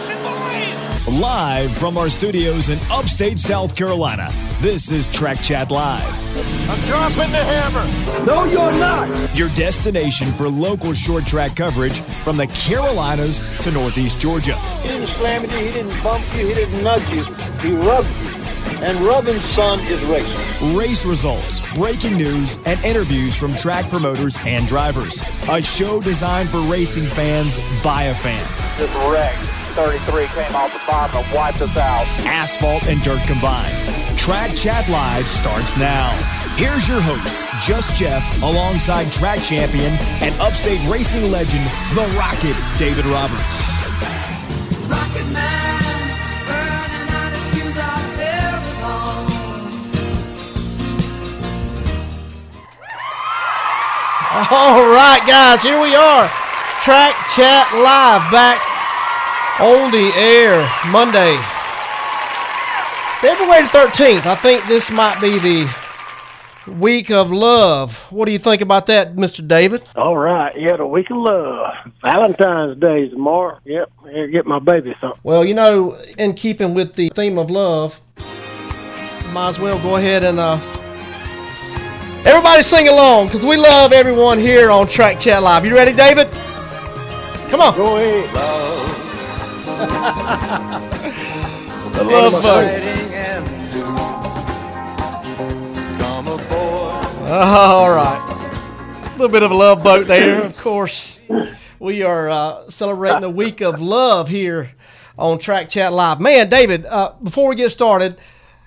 racing, boys! Live from our studios in upstate South Carolina, this is Track Chat Live. I'm dropping the hammer. No, you're not. Your destination for local short track coverage from the Carolinas to Northeast Georgia. He didn't slam you, he didn't bump you, he didn't nudge you, he rubbed you. And rubbing son is racing. Race results, breaking news, and interviews from track promoters and drivers. A show designed for racing fans by a fan. This wreck, 33 came off the bottom and wiped us out. Asphalt and dirt combined. Track Chat Live starts now. Here's your host, Just Jeff, alongside track champion and upstate racing legend, The Rocket, David Roberts. Rocket Man, burning out his fuse out there alone. All right, guys, here we are. Track Chat Live back on the air Monday, February 13th. I think this might be the week of love. What do you think about that, Mr. David? All right, yeah, the week of love. Valentine's Day is tomorrow. Yep, here, get my baby something. Well, you know, in keeping with the theme of love, might as well go ahead and uh, everybody sing along because we love everyone here on Track Chat Live. You ready, David? Come on. Go ahead. The love boat. All right. A little bit of a love boat there, of course. We are uh, celebrating the week of love here on Track Chat Live. Man, David, uh, before we get started,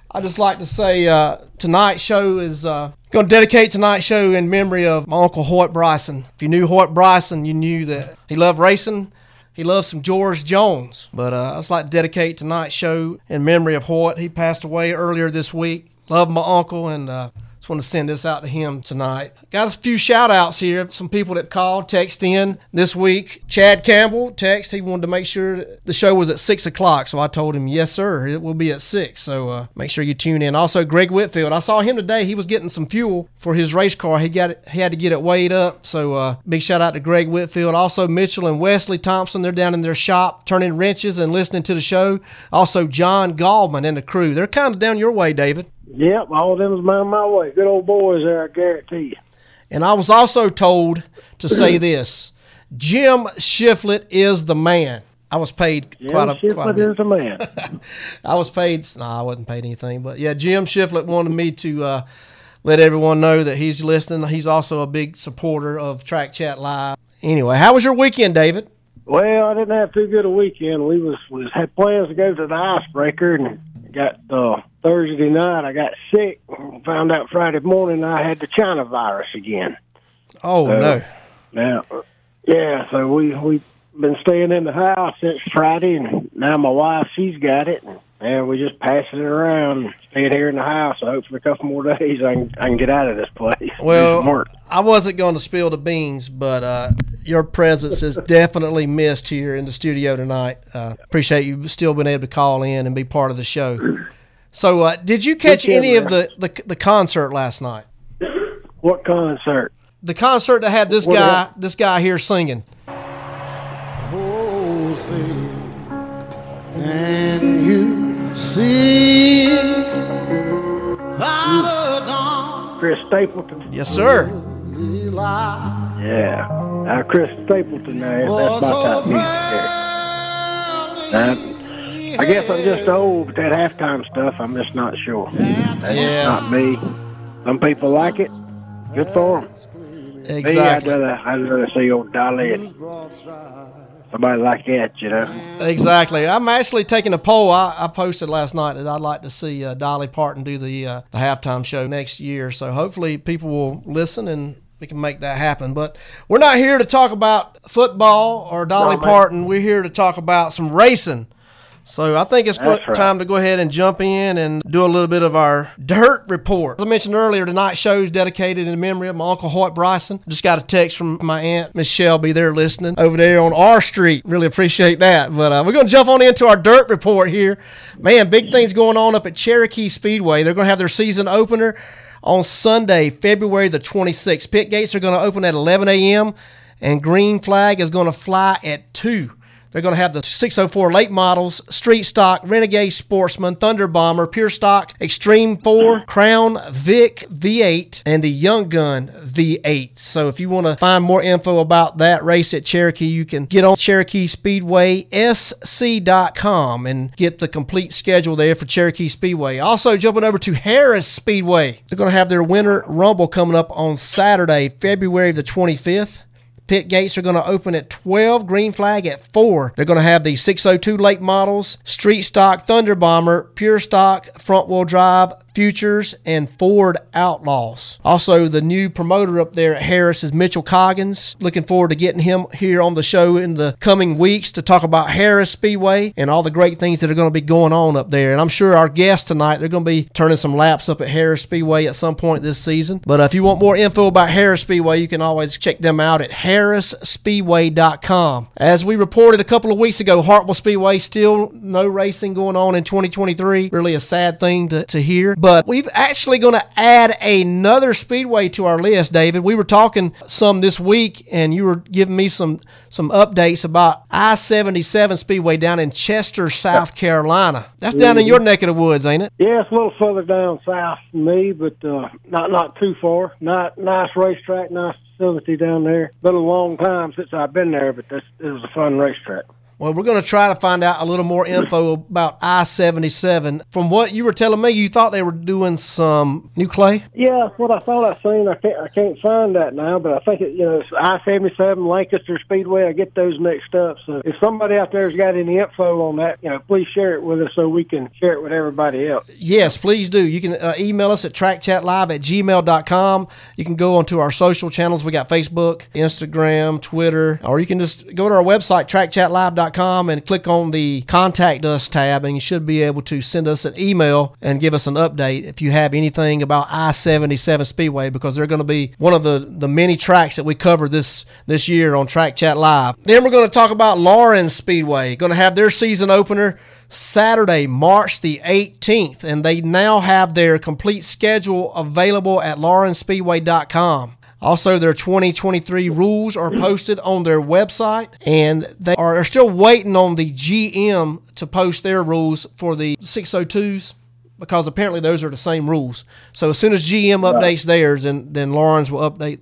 I just like to say uh, tonight's show is uh, going to dedicate tonight's show in memory of my uncle Hoyt Bryson. If you knew Hoyt Bryson, you knew that he loved racing. He loves some George Jones. But uh, I just like to dedicate tonight's show in memory of Hoyt. He passed away earlier this week. Love my uncle and uh, just want to send this out to him tonight. Got a few shout outs here. Some people that called, text in this week. Chad Campbell text. He wanted to make sure the show was at 6 o'clock. So I told him, yes, sir, it will be at 6. So uh, make sure you tune in. Also, Greg Whitfield. I saw him today. He was getting some fuel for his race car. He got it, he had to get it weighed up. So uh, big shout out to Greg Whitfield. Also, Mitchell and Wesley Thompson. They're down in their shop turning wrenches and listening to the show. Also, John Gallman and the crew. They're kind of down your way, David. Yep, all of them is my, my way. Good old boys there, I guarantee you. And I was also told to say this Jim Shiflett is the man. I was paid Yeah, quite a, Shiflett quite a bit. is the man. I was paid. No, I wasn't paid anything. But yeah, Jim Shiflett wanted me to uh, let everyone know that he's listening. He's also a big supporter of Track Chat Live. Anyway, how was your weekend, David? Well, I didn't have too good a weekend. We was was had plans to go to the icebreaker and got uh Thursday night I got sick. Found out Friday morning I had the China virus again. Oh Uh, no. Now yeah, so we we been staying in the house since Friday and now my wife she's got it and and we just passing it around and staying here in the house. I hope for a couple more days I can I can get out of this place. Well. I wasn't going to spill the beans, but uh, your presence is definitely missed here in the studio tonight. Uh, appreciate you still being able to call in and be part of the show. So, uh, did you catch Good any of the, the the concert last night? What concert? The concert that had this What guy, else? this guy here singing. Oh, see, and you see by the dawn Chris Stapleton. Yes, sir. Yeah. Uh, Chris Stapleton there. That's my type of music there. Uh, I guess I'm just old, but that halftime stuff, I'm just not sure. That's Yeah. not me. Some people like it. Good for them. Me, I'd Exactly. rather, I'd rather see old Dolly and somebody like that, you know. Exactly. I'm actually taking a poll. I, I posted last night that I'd like to see uh, Dolly Parton do the uh, the halftime show next year. So hopefully people will listen and we can make that happen. But we're not here to talk about football or Dolly No. Parton. We're here to talk about some racing. So I think it's right. time to go ahead and jump in and do a little bit of our dirt report. As I mentioned earlier, tonight's show is dedicated in memory of my uncle Hoyt Bryson. Just got a text from my aunt Miss Shelby. They're listening over there on R Street. Really appreciate that. But uh, we're going to jump on into our dirt report here. Man, big things going on up at Cherokee Speedway. They're going to have their season opener on Sunday, February the 26th. Pit gates are going to open at 11 a.m. and green flag is going to fly at 2. They're going to have the 604 late models, Street Stock, Renegade Sportsman, Thunder Bomber, Pure Stock, Extreme 4, Crown Vic V8, and the Young Gun V8. So if you want to find more info about that race at Cherokee, you can get on Cherokee Speedway SC.com and get the complete schedule there for Cherokee Speedway. Also, jumping over to Harris Speedway. They're going to have their Winter Rumble coming up on Saturday, February the 25th. Pit gates are going to open at 12, green flag at 4. They're going to have the 602 late models, street stock Thunder Bomber, pure stock front wheel drive, Futures, and Ford Outlaws. Also, the new promoter up there at Harris is Mitchell Coggins. Looking forward to getting him here on the show in the coming weeks to talk about Harris Speedway and all the great things that are going to be going on up there. And I'm sure our guests tonight, they're going to be turning some laps up at Harris Speedway at some point this season. But uh, if you want more info about Harris Speedway, you can always check them out at harrisspeedway.com. As we reported a couple of weeks ago, Hartwell Speedway still no racing going on in 2023. Really a sad thing to, to hear. But we've actually going to add another speedway to our list, David. We were talking some this week, and you were giving me some some updates about I-77 Speedway down in Chester, South Carolina. That's down in your neck of the woods, ain't it? Yeah, it's a little further down south from me, but uh, not not too far. Not nice racetrack, nice facility down there. Been a long time since I've been there, but this, was a fun racetrack. Well, we're going to try to find out a little more info about I 77. From what you were telling me, you thought they were doing some new clay? Yeah, that's what I thought I seen. I can't I can't find that now, but I think it you know it's I seventy seven Lancaster Speedway. I get those mixed up. So if somebody out there's got any info on that, you know, please share it with us so we can share it with everybody else. Yes, please do. You can uh, email us at trackchatlive at gmail.com. You can go onto our social channels. We got Facebook, Instagram, Twitter, or you can just go to our website, trackchatlive.com, and click on the Contact Us tab, and you should be able to send us an email and give us an update if you have anything about I 77 Speedway, because they're going to be one of the, the many tracks that we cover this, this year on Track Chat Live. Then we're going to talk about Laurens Speedway, going to have their season opener. Saturday, March the 18th, and they now have their complete schedule available at laurensspeedway.com. Also, their 2023 rules are posted on their website, and they are still waiting on the GM to post their rules for the 602s because apparently those are the same rules. So as soon as GM updates theirs, then, then Laurens will update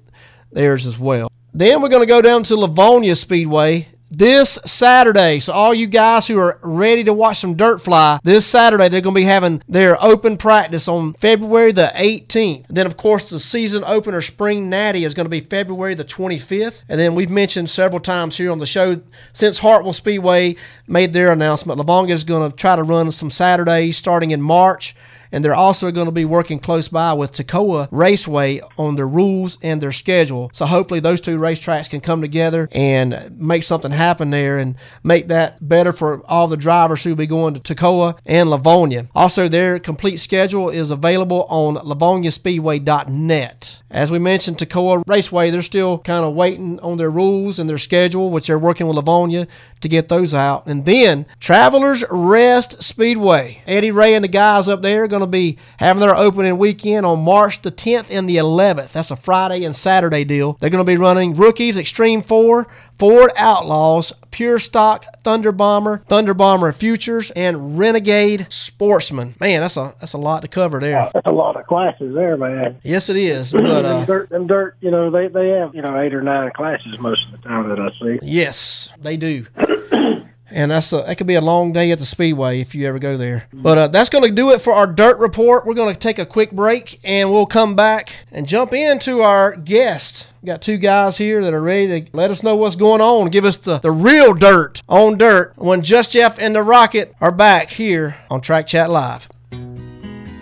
theirs as well. Then we're going to go down to Lavonia Speedway this Saturday. So all you guys who are ready to watch some dirt fly, this Saturday they're going to be having their open practice on February the 18th. Then of course the season opener spring natty is going to be February the 25th. And then we've mentioned several times here on the show since Hartwell Speedway made their announcement, Lavonia is going to try to run some Saturdays starting in March and they're also going to be working close by with Toccoa Raceway on their rules and their schedule. So hopefully those two racetracks can come together and make something happen there and make that better for all the drivers who will be going to Toccoa and Lavonia. Also, their complete schedule is available on lavoniaspeedway.net. As we mentioned, Toccoa Raceway, they're still kind of waiting on their rules and their schedule, which they're working with Lavonia to get those out. And then Travelers Rest Speedway. Eddie Ray and the guys up there are going to be having their opening weekend on March the 10th and the 11th. That's a Friday and Saturday deal. They're going to be running Rookies Extreme 4, Ford Outlaws, Pure Stock, Thunder Bomber, Thunder Bomber Futures, and Renegade Sportsman. Man, that's a that's a lot to cover there. That's a lot of classes there, man. Yes, it is. But them uh, dirt, them dirt, you know, they they have you know eight or nine classes most of the time that I see. yes, they do. And that's a, that could be a long day at the speedway if you ever go there. But uh, that's going to do it for our dirt report. We're going to take a quick break and we'll come back and jump into our guest. We got two guys here that are ready to let us know what's going on, give us the, the real dirt on dirt when Just Jeff and the Rocket are back here on Track Chat Live.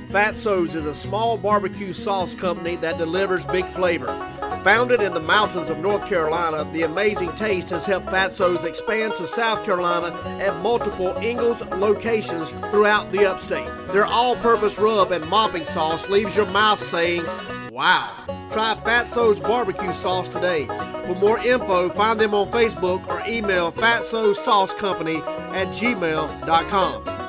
Fatso's is a small barbecue sauce company that delivers big flavor. Founded in the mountains of North Carolina, the amazing taste has helped Fatso's expand to South Carolina at multiple Ingles locations throughout the upstate. Their all purpose rub and mopping sauce leaves your mouth saying, Wow. Try Fatso's barbecue sauce today. For more info, find them on Facebook or email Fatso's Sauce Company at gmail.com.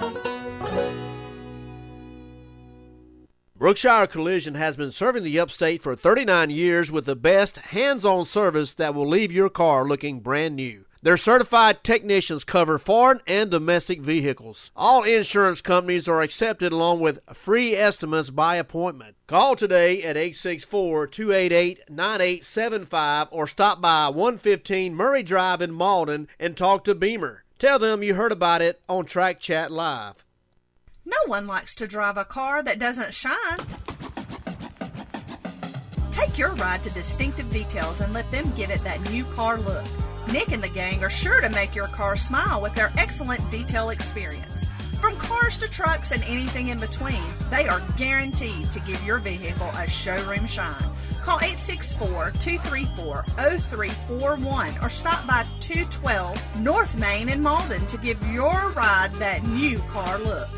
Brookshire Collision has been serving the upstate for 39 years with the best hands on service that will leave your car looking brand new. Their certified technicians cover foreign and domestic vehicles. All insurance companies are accepted along with free estimates by appointment. Call today at 864 288 9875 or stop by 115 Murray Drive in Mauldin and talk to Beamer. Tell them you heard about it on Track Chat Live. No one likes to drive a car that doesn't shine. Take your ride to Distinctive Details and let them give it that new car look. Nick and the gang are sure to make your car smile with their excellent detail experience. From cars to trucks and anything in between, they are guaranteed to give your vehicle a showroom shine. Call 864-234-0341 or stop by 212 North Main in Mauldin to give your ride that new car look.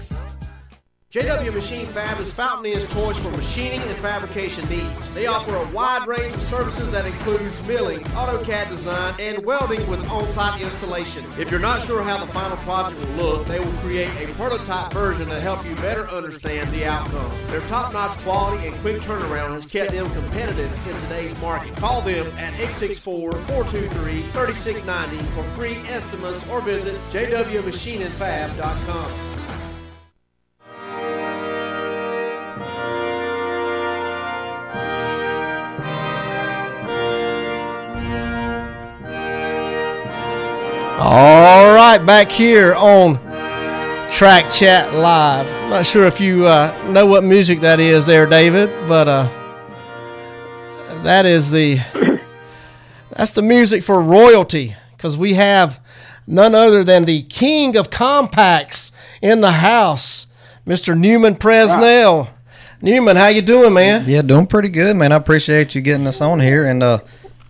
JW Machine Fab is Fountain Inn's choice for machining and fabrication needs. They offer a wide range of services that includes milling, AutoCAD design, and welding with on-site installation. If you're not sure how the final project will look, they will create a prototype version to help you better understand the outcome. Their top-notch quality and quick turnaround has kept them competitive in today's market. Call them at 864-423-3690 for free estimates or visit jwmachiningfab.com. All right, back here on Track Chat Live. I'm not sure if you uh, know what music that is there, David, but uh, that is the that's the music for royalty because we have none other than the king of compacts in the house, Mr. Newman Presnell. Newman, how you doing, man? Yeah, doing pretty good, man. I appreciate you getting us on here, and uh,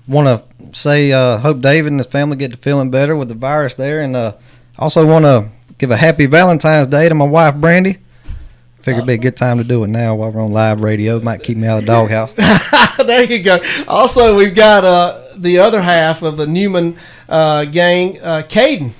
want to say uh, hope David and his family get to feeling better with the virus there, and uh, also want to give a happy Valentine's Day to my wife Brandy. Figured it'd be a good time to do it now while we're on live radio. Might keep me out of the doghouse. there you go. Also, we've got uh, the other half of the Newman uh, gang, uh, Kayden.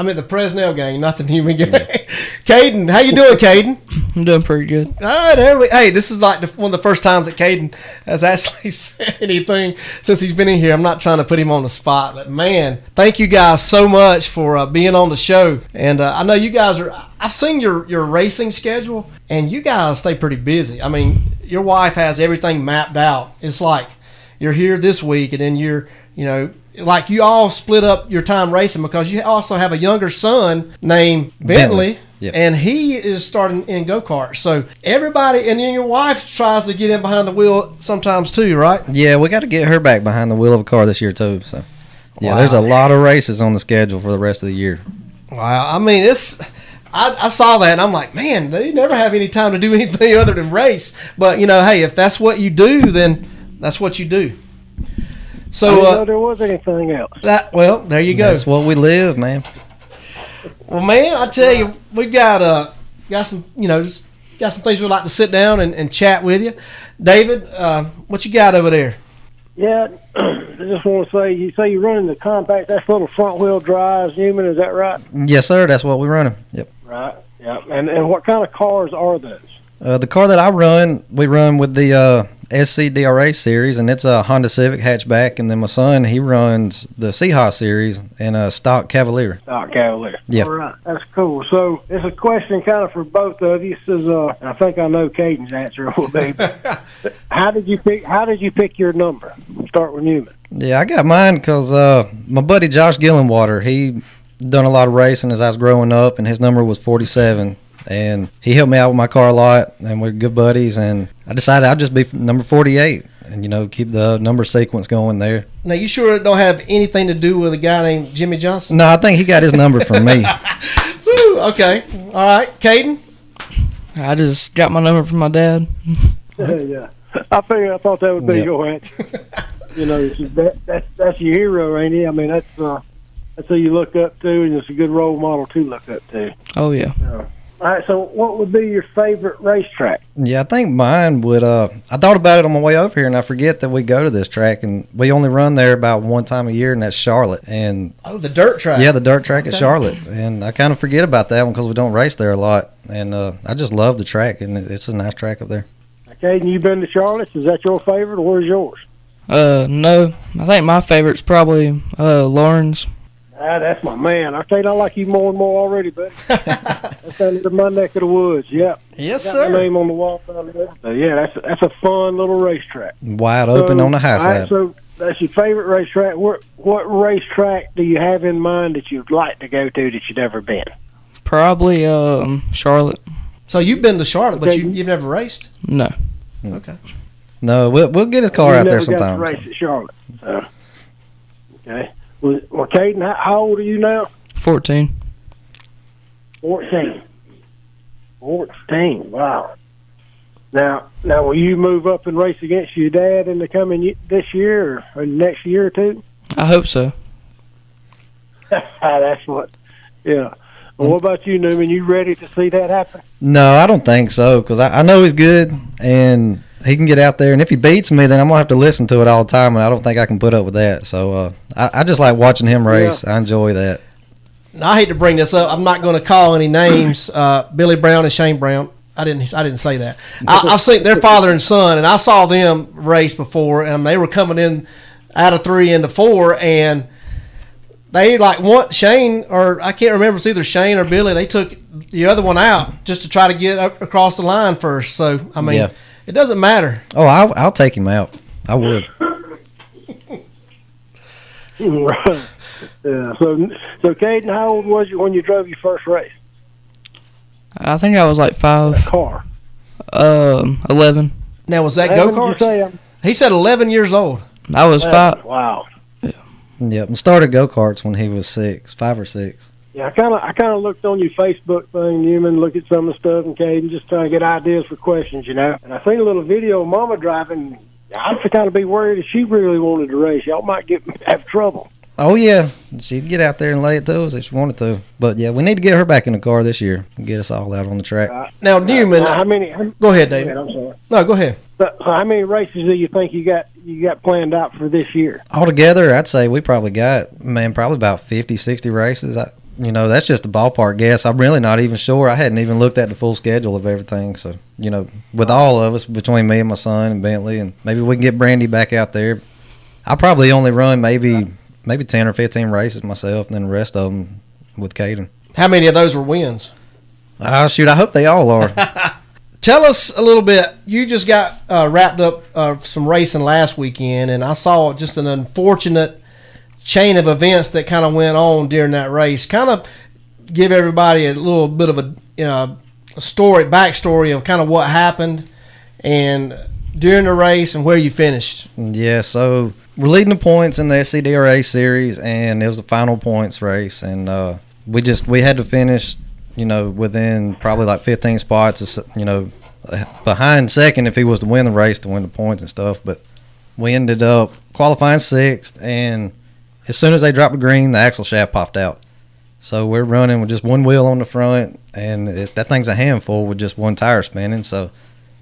I mean the Presnell gang, not the Newman gang. Kayden, how you doing, Kayden? I'm doing pretty good. Ah, there we, hey, this is like the, one of the first times that Kayden has actually said anything since he's been in here. I'm not trying to put him on the spot, but man, thank you guys so much for uh, being on the show. And uh, I know you guys are. I've seen your your racing schedule, and you guys stay pretty busy. I mean, your wife has everything mapped out. It's like you're here this week, and then you're, you know. Like you all split up your time racing because you also have a younger son named Bentley, Bentley. Yep. and he is starting in go karts. So everybody, and then your wife tries to get in behind the wheel sometimes too, right? yeah, we got to get her back behind the wheel of a car this year too. So, yeah, Wow. there's a lot of races on the schedule for the rest of the year. Wow, I mean it's. I, I saw that and I'm like, man, they never have any time to do anything other than race. But you know, hey, if that's what you do, then that's what you do. I So didn't know uh, there was anything else. that well, there you go. That's what we live, man. Well, man, I tell you, we've got uh, got some, you know, just got some things we'd like to sit down and, and chat with you. David, uh, what you got over there? Yeah, I just want to say, you say you're running the compact. That's little front wheel drives, Newman. Is that right? Yes, sir. That's what we're running. Yep. Right. Yeah. And and what kind of cars are those? Uh, the car that I run, we run with the uh, SCDRA series, and it's a Honda Civic hatchback. And then my son, he runs the Seahawk series in a stock Cavalier. Stock Cavalier. Yeah. All right. That's cool. So it's a question kind of for both of you. This is, uh, I think I know Kayden's answer will be. how did you pick? How did you pick your number? Start with Newman. Yeah, I got mine because uh, my buddy Josh Gillenwater, he done a lot of racing as I was growing up, and his number was 47. And he helped me out with my car a lot, and we're good buddies. And I decided I'd just be number 48 and, you know, keep the number sequence going there. Now, you sure don't have anything to do with a guy named Jimmie Johnson? No, I think he got his number from me. Woo, okay, all right, Kayden. I just got my number from my dad. yeah. I figured. I thought that would be Yeah. your answer. you know, it's just that, that's that's your hero, ain't he? I mean, that's uh, that's who you look up to, and it's a good role model to look up to. Oh yeah. All right. So, what would be your favorite racetrack? Yeah, I think mine would. Uh, I thought about it on my way over here, and I forget that we go to this track, and we only run there about one time a year, and that's Charlotte. And Oh, the dirt track. yeah, the dirt track at Charlotte, and I kind of forget about that one because we don't race there a lot. And uh, I just love the track, and it's a nice track up there. Okay, and you've been to Charlotte. Is that your favorite, or where's yours? Uh, no, I think my favorite's probably uh Laurens. Ah, that's my man. I tell you, I like you more and more already, buddy. that's down to my neck of the woods. Yep. Yes, Got sir. My name on the wall down there. So, yeah, that's that's a fun little racetrack. Wide open So, on the high all right, side. so that's your favorite racetrack. What what racetrack do you have in mind that you'd like to go to that you've never been? Probably um Charlotte. So you've been to Charlotte, but Okay. you, you've never raced. No. Okay. No, we'll we'll get his car You out there never got to sometime. race at Charlotte. So, okay. Well, well, Kayden, how, how old are you now? Fourteen. Fourteen. Fourteen. Wow. Now, now, will you move up and race against your dad in the coming this year or, or next year or two? I hope so. That's what. Yeah. Well, what about you, Newman? You ready to see that happen? No, I don't think so because I, I know he's good and he can get out there. And if he beats me, then I'm gonna have to listen to it all the time, and I don't think I can put up with that. So uh, I, I just like watching him race. I enjoy that. Now, I hate to bring this up. I'm not going to call any names. Uh, Billy Brown and Shane Brown. I didn't. I didn't say that. I, I've seen their father and son, and I saw them race before, and they were coming in out of three into four, and they like want Shane or I can't remember. It's either Shane or Billy. They took the other one out just to try to get across the line first. So I mean, Yeah. It doesn't matter. Oh, I'll, I'll take him out. I would. right. Yeah. So, so Kayden, how old was you when you drove your first race I think I was like five. car? Um, eleven. Now was that go old did you say? karts? He said 11 years old. I was five. Wow. Yeah. Yep, and started go karts when he was six, five or six. Yeah, I kind of I kind of looked on your Facebook thing, Newman. Look at some of the stuff, and Kayden, just trying to get ideas for questions, you know. And I seen a little video of Mama driving. I'd kind of be worried if she really wanted to race. Y'all might get have trouble. Oh yeah, she'd get out there and lay it to us if she wanted to. But yeah, we need to get her back in the car this year and get us all out on the track. Uh, now uh, Newman, Now, how many? How, go ahead, go David. ahead, I'm sorry. No, go ahead. So, so how many races do you think you got you got planned out for this year? Altogether, I'd say we probably got man probably about 50, 60 races. I, you know, that's just a ballpark guess. I'm really not even sure. I hadn't even looked at the full schedule of everything. So you know, with all of us between me and my son and Bentley, and maybe we can get Brandy back out there. I probably only run maybe maybe ten or fifteen races myself, and then the rest of them with Kayden. How many of those were wins? Oh shoot! I hope they all are. Tell us a little bit. You just got uh, wrapped up uh, some racing last weekend, and I saw just an unfortunate chain of events that kind of went on during that race. Kind of give everybody a little bit of a, you know, a story, backstory of kind of what happened and during the race and where you finished. Yeah, so we're leading the points in the SCDRA series, and it was the final points race, and uh, we just we had to finish, you know, within probably like 15 spots, you know, behind second if he was to win the race to win the points and stuff. But we ended up qualifying sixth, and as soon as they dropped the green, the axle shaft popped out. So we're running with just one wheel on the front, and it, that thing's a handful with just one tire spinning. So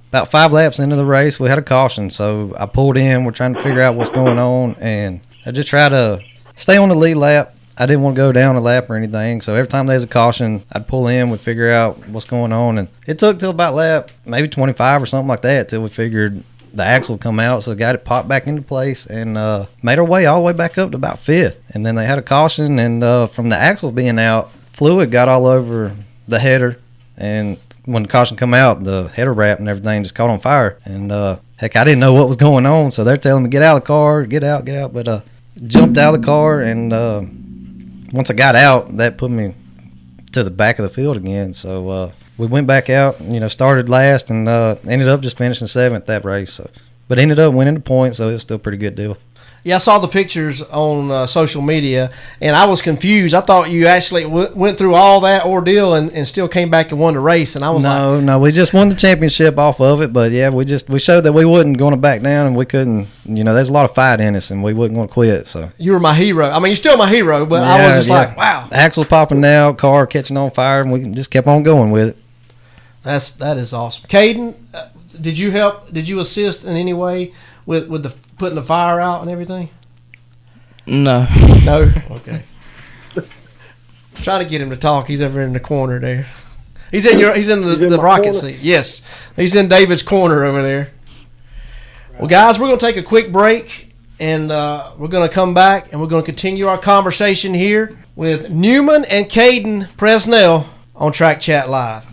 about five laps into the race, we had a caution. So I pulled in. We're trying to figure out what's going on, and I just try to stay on the lead lap. I didn't want to go down a lap or anything. So every time there's a caution, I'd pull in, we'd figure out what's going on, and it took till about lap maybe 25 or something like that till we figured the axle come out. So got it popped back into place and uh, made our way all the way back up to about fifth. And then they had a caution, and uh, from the axle being out, fluid got all over the header, and when the caution come out, the header wrap and everything just caught on fire. And uh, heck, I didn't know what was going on, so they're telling me get out of the car, get out, get out. But uh, jumped out of the car, and uh, once I got out, that put me to the back of the field again. So uh, we went back out, you know, started last, and uh, ended up just finishing seventh that race. So, but ended up winning the points, so it was still a pretty good deal. Yeah, I saw the pictures on uh, social media, and I was confused. I thought you actually w- went through all that ordeal and, and still came back and won the race, and I was like, No, no, we just won the championship off of it. But yeah, we just we showed that we wasn't going to back down, and we couldn't. You know, there's a lot of fight in us, and we wasn't going to quit. So you were my hero. I mean, you're still my hero, but I was just yeah. like, wow, axle popping out, car catching on fire, and we just kept on going with it. That's that is awesome. Kayden, uh, did you help? Did you assist in any way with with the putting the fire out and everything? No. No. Okay. Try to get him to talk. He's over in the corner there. He's in your. He's in the, He's in the rocket corner? seat. Yes, he's in David's corner over there. Well, guys, we're gonna take a quick break. and uh, we're going to come back and we're going to continue our conversation here with Newman and Kayden Presnell on Track Chat Live.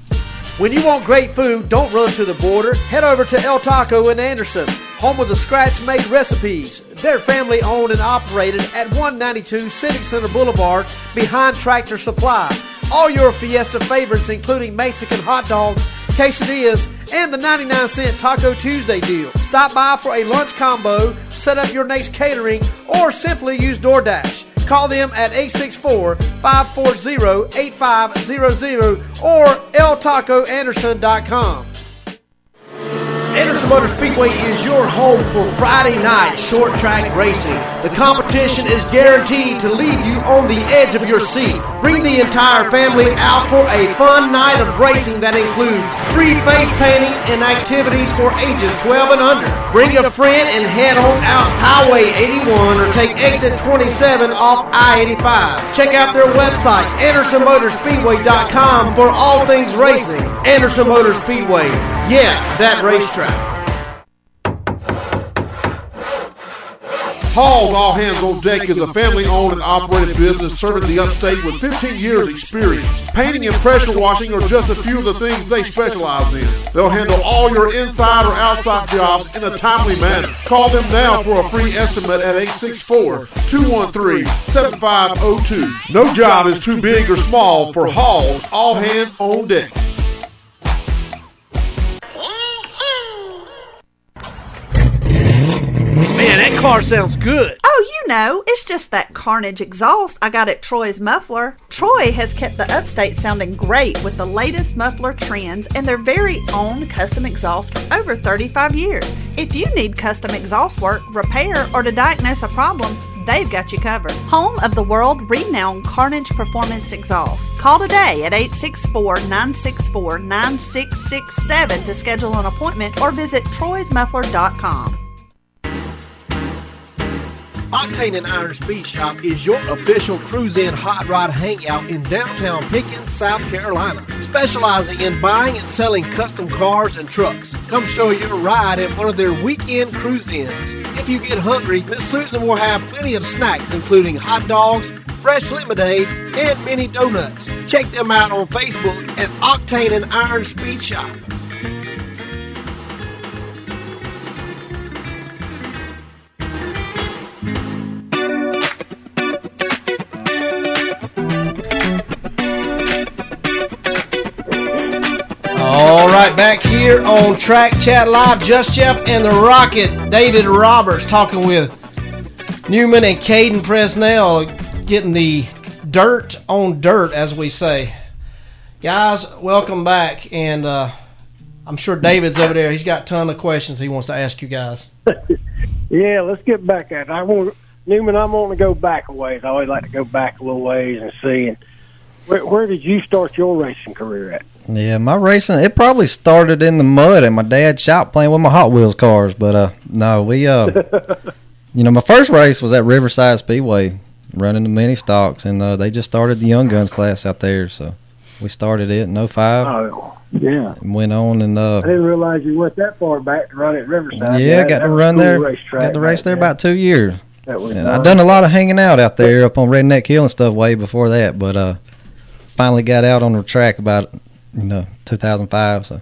When you want great food, don't run to the border. Head over to El Taco in Anderson, home of the scratch made recipes. They're family owned and operated at 192 Civic Center Boulevard behind Tractor Supply. All your Fiesta favorites, including Mexican hot dogs, quesadillas, and the 99 cent Taco Tuesday deal. Stop by for a lunch combo, set up your next catering, or simply use DoorDash. Call them at 864 540 8500 or eltacoanderson.com. Anderson Motor Speedway is your home for Friday night short track racing. The competition is guaranteed to leave you on the edge of your seat. Bring the entire family out for a fun night of racing that includes free face painting and activities for ages 12 and under. Bring a friend and head on out Highway 81 or take exit 27 off I-85. Check out their website, AndersonMotorspeedway.com for all things racing. Anderson Motor Speedway. Yeah, that racetrack. Hall's All Hands on Deck is a family owned and operated business serving the upstate with 15 years experience. Painting and pressure washing are just a few of the things they specialize in. They'll handle all your inside or outside jobs in a timely manner. Call them now for a free estimate at 864-213-7502. No job is too big or small for Hall's All Hands on Deck. Car sounds good. Oh, you know, it's just that Carnage exhaust I got at Troy's Muffler. Troy has kept the upstate sounding great with the latest muffler trends and their very own custom exhaust for over 35 years. If you need custom exhaust work, repair, or to diagnose a problem, they've got you covered. Home of the world renowned Carnage Performance Exhaust. Call today at 864 964 9667 to schedule an appointment or visit troysmuffler.com. Octane and Iron Speed Shop is your official cruise in hot rod hangout in downtown Pickens, South Carolina, specializing in buying and selling custom cars and trucks. Come show your ride at one of their weekend cruise ins. If you get hungry, Miss Susan will have plenty of snacks, including hot dogs, fresh lemonade, and mini donuts. Check them out on Facebook at Octane and Iron Speed Shop. On Track Chat Live, Just Jeff and the Rocket, David Roberts talking with Newman and Kayden Presnell, getting the dirt on dirt, as we say. Guys, welcome back, and uh, I'm sure David's over there. He's got a ton of questions he wants to ask you guys. Yeah, let's get back at it. I want Newman. I'm wanting to go back a ways. I always like to go back a little ways and see. And where, where did you start your racing career at? Yeah, my racing it probably started in the mud at my dad's shop playing with my Hot Wheels cars. But uh, no, we uh, you know, my first race was at Riverside Speedway, running the mini stocks, and uh, they just started the Young Guns class out there, so we started it in 05 Oh, yeah. and went on and uh I didn't realize you went that far back to run at Riverside. yeah, That- got to run cool there, got to race there about two years. That was And. I done a lot of hanging out out there up on Redneck Hill and stuff way before that, but uh, finally got out on the track about you know 2005. So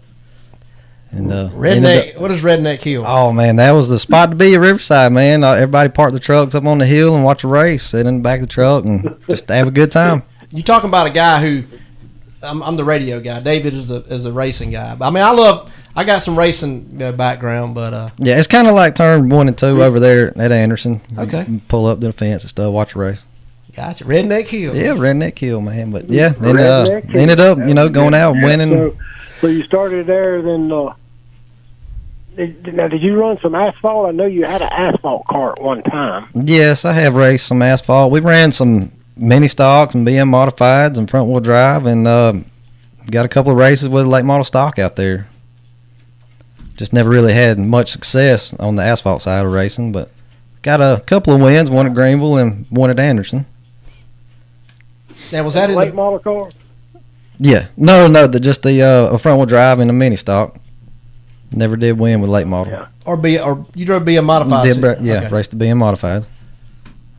and uh, Redneck, up- what is Redneck Hill? Oh man, that was the spot to be at Riverside, man. Uh, everybody parked their trucks up on the hill and watch a race, sit in the back of the truck and just have a good time. You talking about a guy who I'm, I'm the radio guy. David is the is the racing guy. I mean, I love. I got some racing uh, background, but uh, Yeah, it's kind of like turn one and two over there at Anderson. Okay. can pull up to the fence and stuff, watch a race. Gotcha. Redneck Hill. Yeah, redneck hill, man. But yeah, then uh, ended up, you know, going out and winning. So, so you started there, then. Uh, did, now, did you run some asphalt? I know you had an asphalt car at one time. Yes, I have raced some asphalt. We ran some mini stocks and BM modifieds and front wheel drive, and uh, got a couple of races with late model stock out there. Just never really had much success on the asphalt side of racing, but got a couple of wins. One at Greenville and one at Anderson. Now was that in late the, model car? Yeah, no, no, the, just the uh, a front wheel drive and a mini stock. Never did win with late model. Yeah. or be or you drove BM modified? Did too? yeah, Okay. raced the BM modified.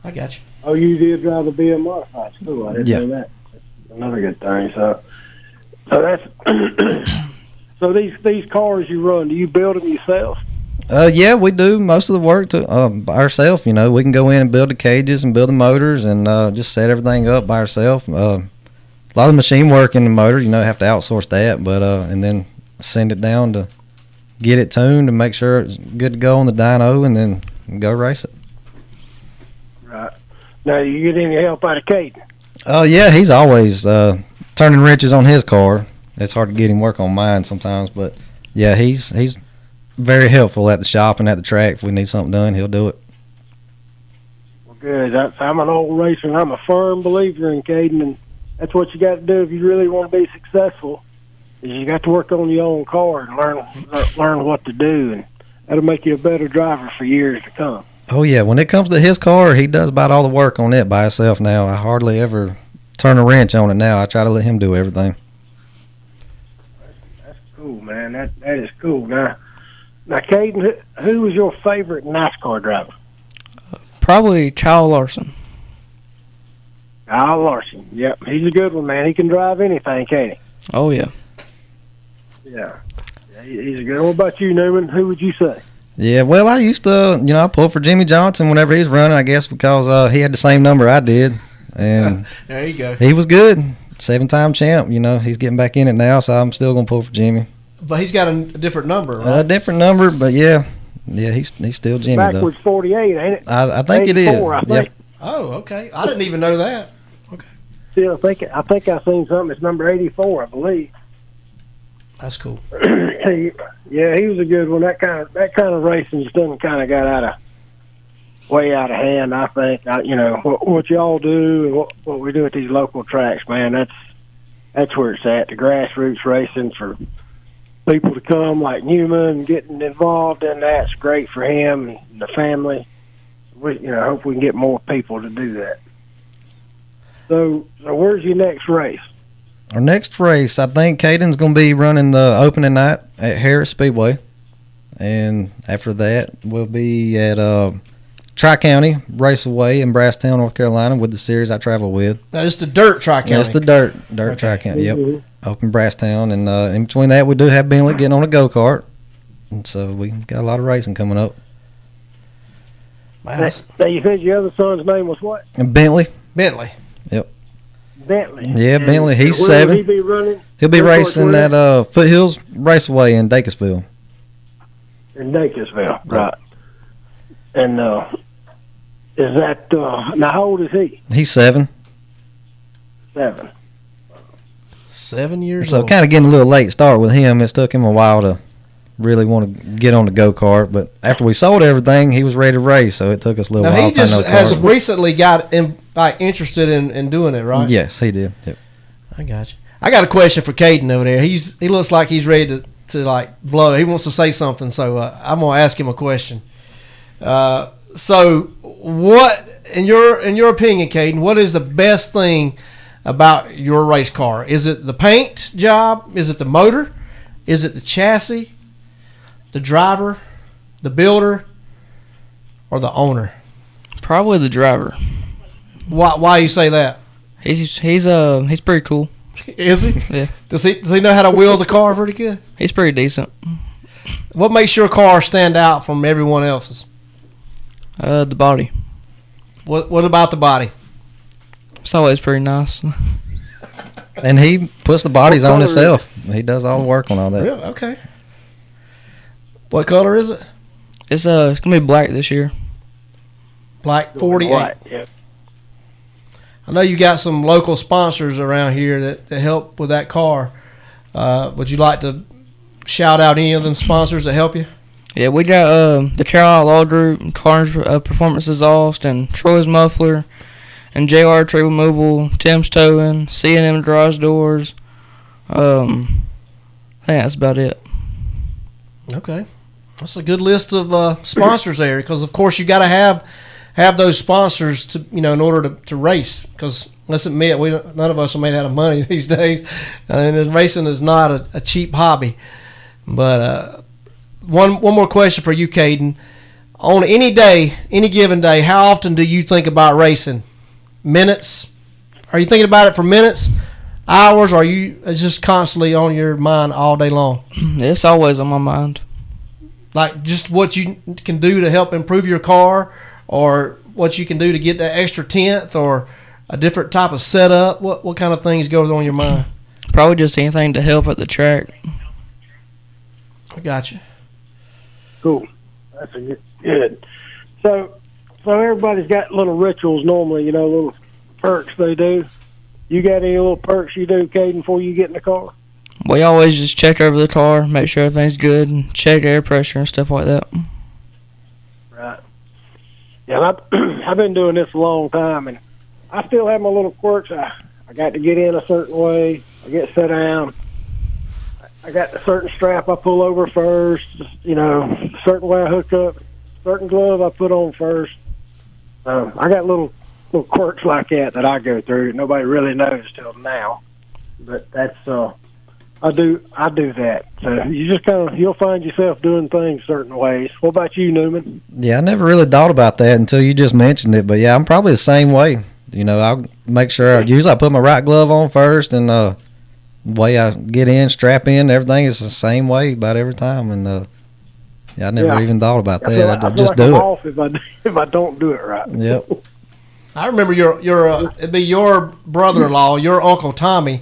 I got you. Oh, you did drive the BM modified. Cool. I didn't Yeah. know that. That's another good thing. So, so that's so these these cars you run. Do you build them yourself? Uh, yeah, we do most of the work to uh, by ourselves. You know, we can go in and build the cages and build the motors and uh, just set everything up by ourselves. Uh, a lot of machine work in the motor, you know, have to outsource that, but uh, and then send it down to get it tuned and make sure it's good to go on the dyno, and then go race it. Right. Now, you get any help out of Kate? Oh yeah, he's always uh, turning wrenches on his car. It's hard to get him work on mine sometimes, but yeah, he's he's very helpful at the shop and at the track. If we need something done, he'll do it. Well, good. That's, I'm an old racer, and I'm a firm believer in Kayden, and that's what you got to do if you really want to be successful. Is you got to work on your own car and learn learn what to do, and that'll make you a better driver for years to come. Oh yeah, when it comes to his car, he does about all the work on it by himself now. I hardly ever turn a wrench on it now. I try to let him do everything. That's cool, man. That that is cool. Now, now, Kayden, who, who was your favorite NASCAR driver? Probably Kyle Larson. Kyle Larson. Yep, he's a good one, man. He can drive anything, can't he? Oh yeah. Yeah. Yeah, He's a good. One. What about you, Newman? Who would you say? Yeah, well, I used to, you know, I pulled for Jimmie Johnson whenever he was running. I guess because uh, he had the same number I did, and There you go. he was good, seven-time champ. You know, he's getting back in it now, so I'm still gonna pull for Jimmie. But he's got a, a different number, right? A different number, but yeah, yeah, he's he's still Jimmie though. Backwards 48, ain't it? I, I think it is. 84, I think. Yep. oh, okay. I didn't even know that. Okay. Still, I think I think I seen something. It's number 84, I believe. That's cool. Yeah, he was a good one. That kind of that kind of racing just done kind of got out of way out of hand. I think. I, you know what, what y'all do and what what we do at these local tracks, man. That's that's where it's at. The grassroots racing for people to come like Newman and getting involved in that's great for him and the family. We you know hope we can get more people to do that. So, so where's your next race? Our next race, I think Kayden's going to be running the opening night at Harris Speedway. And after that, we'll be at uh, Tri County Raceway in Brasstown, North Carolina, with the series I travel with. Now, it's the dirt tri Yeah, That's the dirt, dirt Tri County. Yep. Up in Brasstown. And uh, in between that, we do have Bentley getting on a go kart. And so we got a lot of racing coming up. Now, now you said your other son's name was what? And Bentley. Bentley. Yep. Bentley. Yeah, And Bentley. He's where seven. Will he be running? He'll be Where- racing where- at uh, Foothills Raceway in Dacusville. in Dacusville, right? And uh, is that uh, now? How old is he? He's seven. Seven. Seven years So old. kind of getting a little late start with him. It took him a while to really want to get on the go kart, but after we sold everything, he was ready to race. So it took us a little Now while. he just has kart. recently got in, like interested in, in doing it, right? Yes, he did. Yep. I got you. I got a question for Kayden over there. He's he looks like he's ready to, to like blow. He wants to say something, so uh, I'm gonna ask him a question. Uh, so, what in your in your opinion, Kayden? What is the best thing about your race car? Is it the paint job? Is it the motor? Is it the chassis? The driver? The builder? Or the owner? Probably the driver. Why why you say that? He's he's uh he's pretty cool. Is he? Yeah. Does he does he know how to wheel the car pretty good? He's pretty decent. What makes your car stand out from everyone else's? Uh, the body. What What about the body? It's always pretty nice. And he puts the bodies on himself. He does all the work on all that. Really? Okay. What color is it? It's uh it's gonna be black this year. Black forty eight. Yeah. I know you got some local sponsors around here that, that help with that car. Uh, would you like to shout out any of them sponsors that help you? Yeah, we got uh, the Carolina Law Group, Carnage uh, Performance Exhaust, and Troy's Muffler, and JR Tree Removal, Tim's Towing, C&M Garage Doors. Um, I think that's about it. Okay, that's a good list of uh, sponsors there because of course you got to have have those sponsors to you know in order to, to race because let's admit we none of us are made out of money these days and racing is not a, a cheap hobby but uh, one one more question for you, Kayden. On any day, any given day, how often do you think about racing? Minutes? Are you thinking about it for minutes, hours, or are you it's just constantly on your mind all day long? It's always on my mind. Like just what you can do to help improve your car, or what you can do to get that extra tenth, or a different type of setup. What what kind of things goes on your mind? Probably just anything to help at the track. I got you. Cool. That's a good. good. So, so everybody's got little rituals normally, you know, little perks they do. You got any little perks you do, Kayden, before you get in the car? We always just check over the car, make sure everything's good, and check air pressure and stuff like that. Right. Yeah, I've, I've been doing this a long time, and I still have my little quirks. I, I got to get in a certain way. I get set down. I got a certain strap I pull over first. You know, certain way I hook up. Certain glove I put on first. Um, I got little little quirks like that that I go through. Nobody really knows till now, but that's uh, I do I do that. So you just kind of you'll find yourself doing things certain ways. What about you, Newman? Yeah, I never really thought about that until you just mentioned it. But yeah, I'm probably the same way. You know, I'll make sure. Usually, I put my right glove on first, and uh, way I get in, strap in, everything is the same way about every time. And uh, yeah, I never Yeah. even thought about I feel that. like, I, I feel just like do I'm it. off if I if I don't do it right. Yep. I remember your your uh, it'd be your brother-in-law, your uncle Tommy,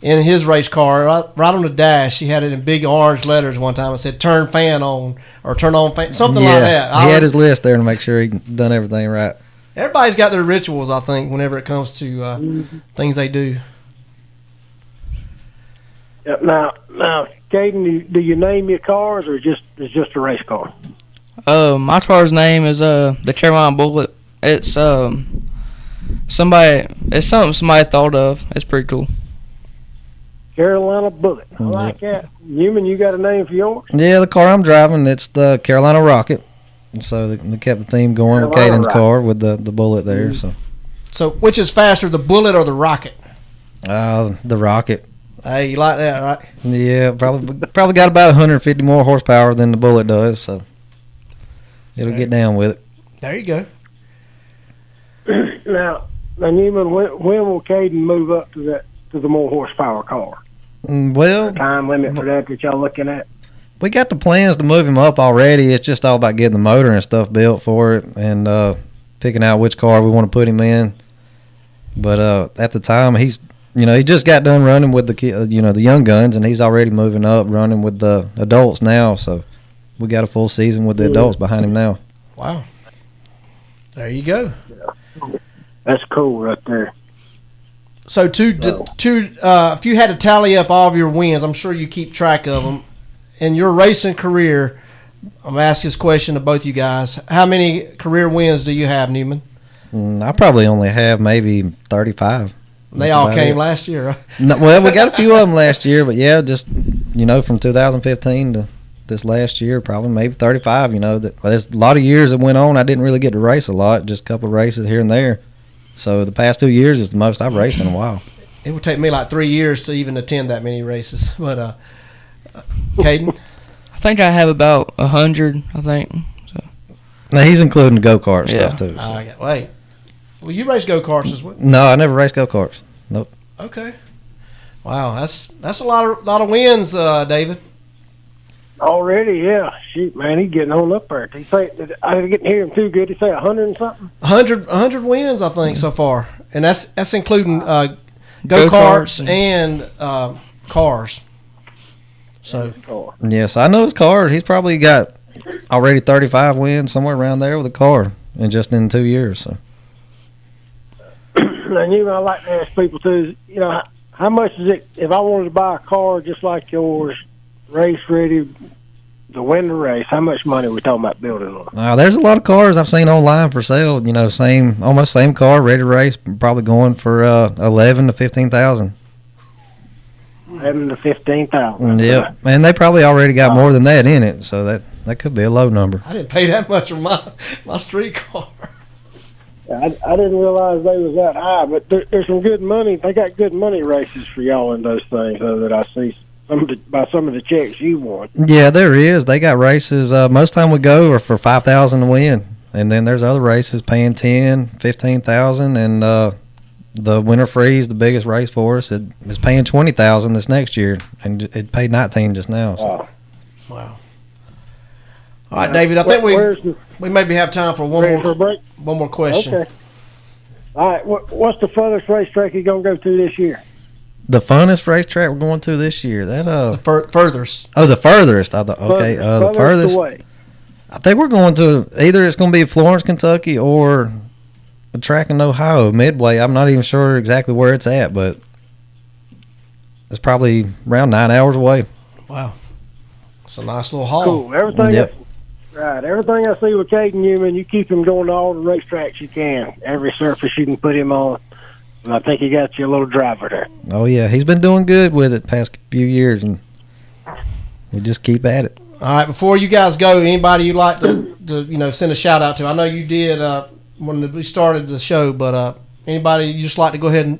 in his race car, right, right on the dash. He had it in big orange letters one time. It said "Turn fan on" or "Turn on fan," something yeah, like that. I he had his list there to make sure he done everything right. Everybody's got their rituals, I think, whenever it comes to uh, things they do. Yep. Now, now, Kayden, do, do you name your cars or just it's just a race car? Uh, my car's name is uh the Carolina Bullet. It's um somebody. It's something somebody thought of. It's pretty cool. Carolina Bullet. I like that. Newman, you got a name for yours? Yeah, the car I'm driving, it's the Carolina Rocket. So they, they kept the theme going with Carolina Kayden's Rocket. car with the, the bullet there. So So, which is faster, the bullet or the rocket? uh, the Rocket. Hey, you like that, right? Yeah, probably probably got about 150 more horsepower than the bullet does. So it'll get down with it. There you go. now, now Newman, when, when will Kayden move up to that to the more horsepower car? Mm, Well, Time limit for that that y'all looking at? we got the plans to move him up already. It's just all about getting the motor and stuff built for it and uh, picking out which car we want to put him in. But uh, at the time, he's you know he just got done running with the ki- uh, you know the young guns, and he's already moving up running with the adults now. So we got a full season with the adults behind him now. Wow. There you go. That's cool right there. So two, two. Uh, if you had to tally up all of your wins, I'm sure you keep track of them. In your racing career, I'm gonna ask this question to both you guys. How many career wins do you have, Newman? Mm, I probably only have maybe 35. They That's all came it. last year. Right? No, well, we got a few of them last year, but yeah, just you know, from 2015 to this last year, probably maybe 35. You know, that there's a lot of years that went on. I didn't really get to race a lot, just a couple of races here and there. So the past two years is the most I've raced in a while. It would take me like three years to even attend that many races. But uh, uh, Kayden, I think I have about a hundred. I think. Now he's including the go kart Yeah. stuff too. so. I got, wait. Well, you race go karts as well. No, I never raced go karts. Nope. Okay. Wow, that's that's a lot of lot of wins, uh, David. Already, yeah. Shoot, man, he's getting on up there. He say I didn't hear him too good. He say a hundred and something. 100, 100 wins, I think, so far, and that's that's including uh, go Go-karts karts and uh, cars. So Yes, I know his car. He's probably got already 35 wins somewhere around there with a car, and just in two years. So. And you know, I like to ask people too. You know, how, how much is it if I wanted to buy a car just like yours, race ready, to win the race? How much money are we talking about building on? Uh, there's a lot of cars I've seen online for sale. You know, same almost same car, ready to race, probably going for uh, eleven to fifteen thousand. Eleven to fifteen thousand. Yep, and they probably already got more than that in it, so that that could be a low number. I didn't pay that much for my my street car. I, I didn't realize they was that high, but there, there's some good money. They got good money races for y'all in those things though, that I see some of the by some of the checks you won. Yeah, there is. They got races. Uh, most time we go are for five thousand to win, and then there's other races paying ten, fifteen thousand, and uh, the Winter Freeze, the biggest race for us, it is paying twenty thousand this next year, and it paid nineteen just now. So. Wow. Wow. All right, David. I think we we maybe have time for one Ready more for a break? one more question. Okay. All right. What, what's the furthest racetrack you're gonna go to this year? The funnest racetrack we're going to this year. That uh, Fur- furthest. oh, the furthest. I thought. Okay, uh, the furthest. away. I think we're going to either it's going to be Florence, Kentucky, or a track in Ohio, Midway. I'm not even sure exactly where it's at, but it's probably around nine hours away. Wow. It's a nice little haul. Cool. Everything. Yep. I, right. Everything I see with Kayden Newman, you keep him going to all the racetracks you can. Every surface you can put him on. And I think he got you a little driver there. Oh yeah, he's been doing good with it past few years, and we just keep at it. All right, before you guys go, anybody you'd like to, to you know send a shout out to? I know you did uh, when we started the show, but uh, anybody you just like to go ahead and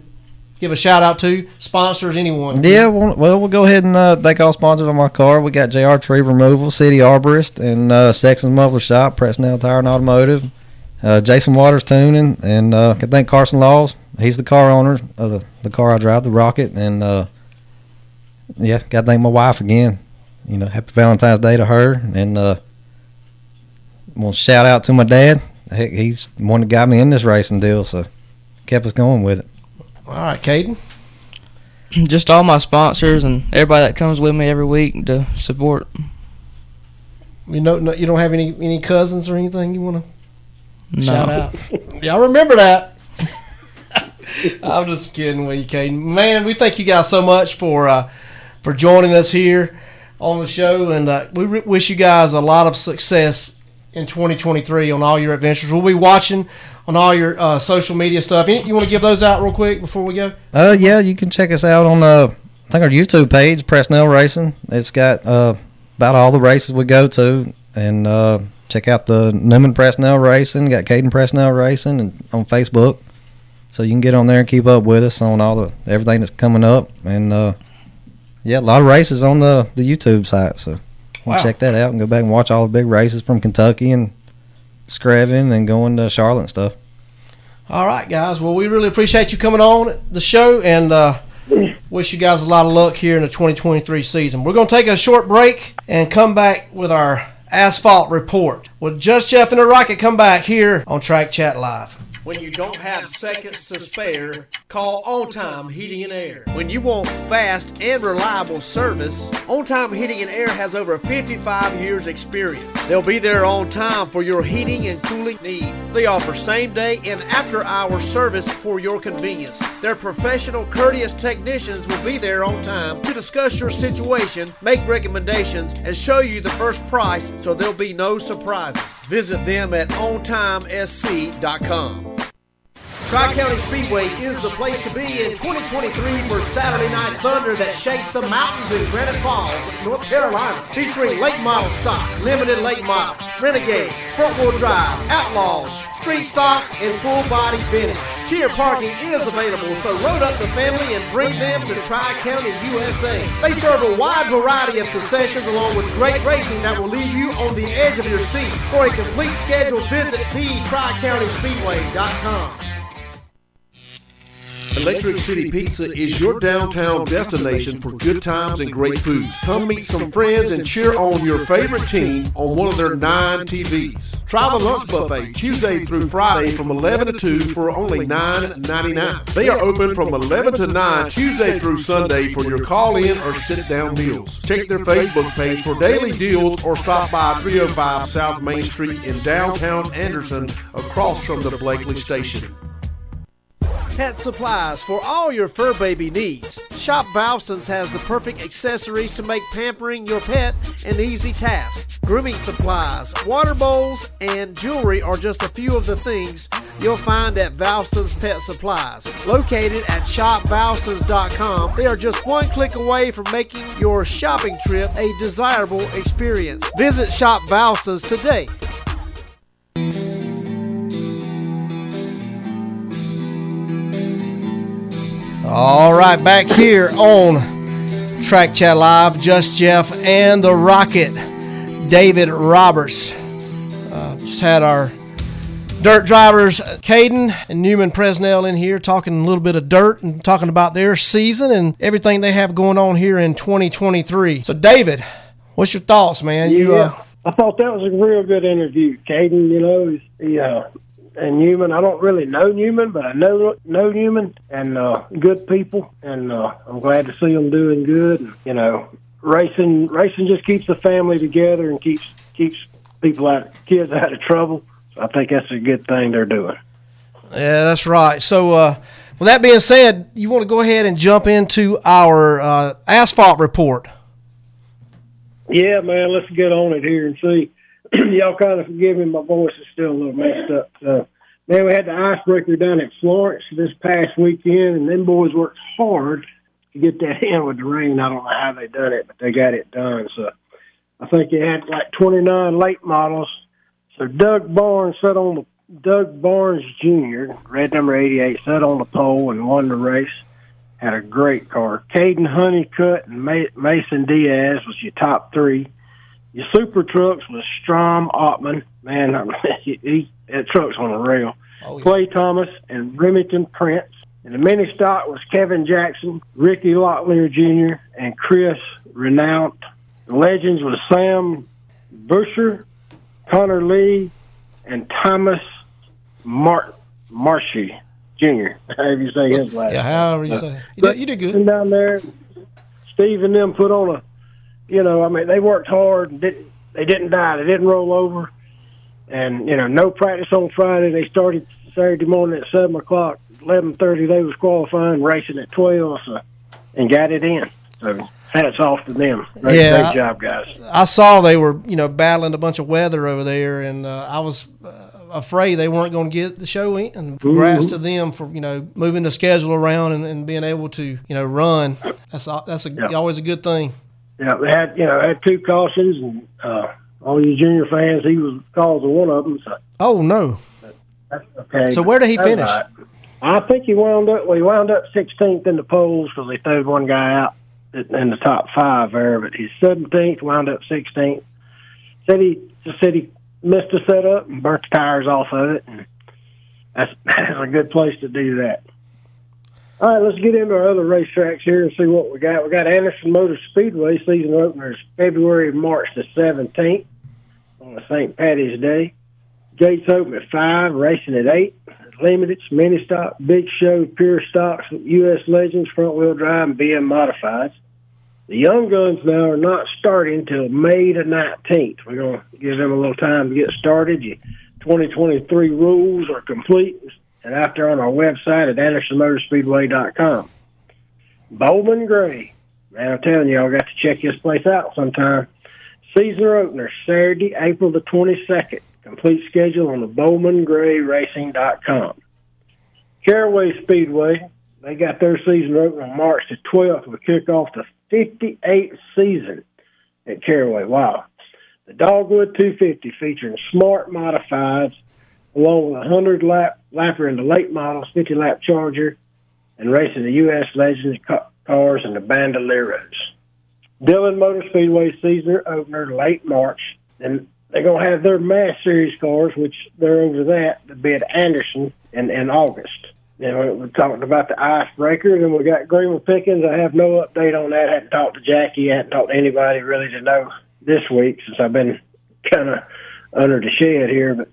give a shout out to? Sponsors, anyone? Yeah, well, well go ahead and uh, thank all sponsors on my car. We got JR Tree Removal, City Arborist, and uh, Sexton's Muffler Shop, Presnell Tire and Automotive, uh, Jason Waters Tuning, and uh, I thank Carson Laws. He's the car owner of the, the car I drive, the Rocket, and uh, yeah, got to thank my wife again. You know, happy Valentine's Day to her, and uh, shout out to my dad. He's the one that got me in this racing deal, so kept us going with it. All right, Kayden. Just all my sponsors and everybody that comes with me every week to support. You know, no, you don't have any any cousins or anything you want to No. shout out? Y'all remember that? I'm just kidding with you, Kayden. Man, we thank you guys so much for uh, for joining us here on the show, and uh, we re- wish you guys a lot of success in 2023 on all your adventures. We'll be watching on all your uh, social media stuff. Any- You want to give those out real quick before we go? Uh, yeah, you can check us out on uh, I think our YouTube page, Presnell Racing. It's got uh about all the races we go to, and uh, check out the Newman Presnell Racing. Got Kayden Presnell Racing, and on Facebook, so you can get on there and keep up with us on all the everything that's coming up. And uh, yeah, a lot of races on the the YouTube site. So Wow. check that out and go back and watch all the big races from Kentucky and Screven and going to Charlotte and stuff. All right, guys. Well, we really appreciate you coming on the show and uh, wish you guys a lot of luck here in the 2023 season. We're going to take a short break and come back with our asphalt report. With Just Jeff and the Rocket come back here on Track Chat Live. When you don't have seconds to spare, call On Time Heating and Air. When you want fast and reliable service, On Time Heating and Air has over 55 years experience. They'll be there on time for your heating and cooling needs. They offer same day and after hour service for your convenience. Their professional, courteous technicians will be there on time to discuss your situation, make recommendations, and show you the first price so there'll be no surprises. Visit them at ontimesc.com. Tri County Speedway is the place to be in 2023 for Saturday Night Thunder that shakes the mountains in Granite Falls, North Carolina. Featuring late model stock, limited late model, renegades, front wheel drive, outlaws, street stocks, and full body vintage. Tier parking is available, so load up the family and bring them to Tri County, USA. They serve a wide variety of concessions along with great racing that will leave you on the edge of your seat. For a complete schedule, visit the Electric City Pizza is your downtown destination for good times and great food. Come meet some friends and cheer on your favorite team on one of their nine TVs. Try the lunch buffet Tuesday through Friday from 11 to 2 for only $9.99. They are open from 11 to 9 Tuesday through Sunday for your call in or sit down meals. Check their Facebook page for daily deals or stop by 305 South Main Street in downtown Anderson across from the Blakely Station. Pet supplies for all your fur baby needs. Shop Valston's has the perfect accessories to make pampering your pet an easy task. Grooming supplies, water bowls, and jewelry are just a few of the things you'll find at Valston's Pet Supplies. Located at shopvalstons.com, they are just one click away from making your shopping trip a desirable experience. Visit Shop Valston's today. All right, back here on Track Chat Live, Just Jeff and the Rocket, David Roberts. Uh, just had our dirt drivers, Kayden and Newman Presnell, in here talking a little bit of dirt and talking about their season and everything they have going on here in 2023. So, David, what's your thoughts, man? You, uh, I thought that was a real good interview. Kayden, you know, he, uh, and Newman. I don't really know Newman, but I know know Newman and uh, good people, and uh, I'm glad to see them doing good. And, you know, racing racing just keeps the family together and keeps keeps people out kids out of trouble. So I think that's a good thing they're doing. Yeah, that's right. So, uh, with that being said, you want to go ahead and jump into our uh, asphalt report. Yeah, man, let's get on it here and see. Y'all kind of forgive me, my voice is still a little messed up. Uh, man, we had the icebreaker down at Florence this past weekend, and them boys worked hard to get that in with the rain. I don't know how they done it, but they got it done. So I think they had like 29 late models. So Doug Barnes sat on the Doug Barnes Jr., red number 88, sat on the pole and won the race. Had a great car. Caden Honeycutt and Mason Diaz was your top three. Your super trucks was Strom Ottman. Man, he, he, that truck's on a rail. Oh, Clay Thomas and Remington Prince. And the mini stock was Kevin Jackson, Ricky Locklear Jr., and Chris Renault. The legends was Sam Busher, Connor Lee, and Thomas Mart Marshy Jr. However you say his last. Yeah, however you name. say. You did, you did good. down there, Steve and them put on a, you know, I mean, they worked hard and didn't, they didn't die. They didn't roll over. And, you know, no practice on Friday. They started Saturday morning at 7 o'clock. 11.30, they was qualifying, racing at 12, so, and got it in. So hats off to them. Great, Yeah. great job, guys. I saw they were, you know, battling a bunch of weather over there, and uh, I was uh, afraid they weren't going to get the show in. And congrats to them for, you know, moving the schedule around and, and being able to, you know, run. That's that's a, Yeah. always a good thing. Yeah, they had, you know, had two cautions, and uh, all you junior fans, he was cause of one of them. So Oh no! okay. So where did he That's finish? right. I think he wound up. Well, he wound up 16th in the polls because they threw one guy out in the top five there. But he's 17th, wound up 16th. Said he said he missed the setup and burnt the tires off of it. And that's that's a good place to do that. All right, let's get into our other racetracks here and see what we got. We got Anderson Motor Speedway season openers February March the 17th on the St. Patty's Day. Gates open at 5, racing at 8. Limiteds, mini stock, big show, pure stocks, U.S. Legends, front wheel drive, and BM modifieds. The young guns now are not starting until May the 19th. We're going to give them a little time to get started. Your 2023 rules are complete and after on our website at AndersonMotorspeedway.com. Bowman Gray. Man, I'm telling you, I got to check this place out sometime. Season opener Saturday, April the 22nd. Complete schedule on the BowmanGrayRacing.com. Caraway Speedway, they got their season opener on March the 12th. We kick off the 58th season at Caraway. Wow. The Dogwood 250 featuring smart modifieds along with a 100 lap lapper in the late models, 50 lap Charger, and racing the U.S. Legends cars and the Bandoleros. Dillon Motor Speedway season opener late March, and they're going to have their Mass Series cars, which they're over that, to be at Anderson in, in August. We- we're talking about the icebreaker, and we got Greenwood Pickens. I have no update on that. I hadn't talked to Jackie. I hadn't talked to anybody really to know this week since I've been kind of under the shed here. But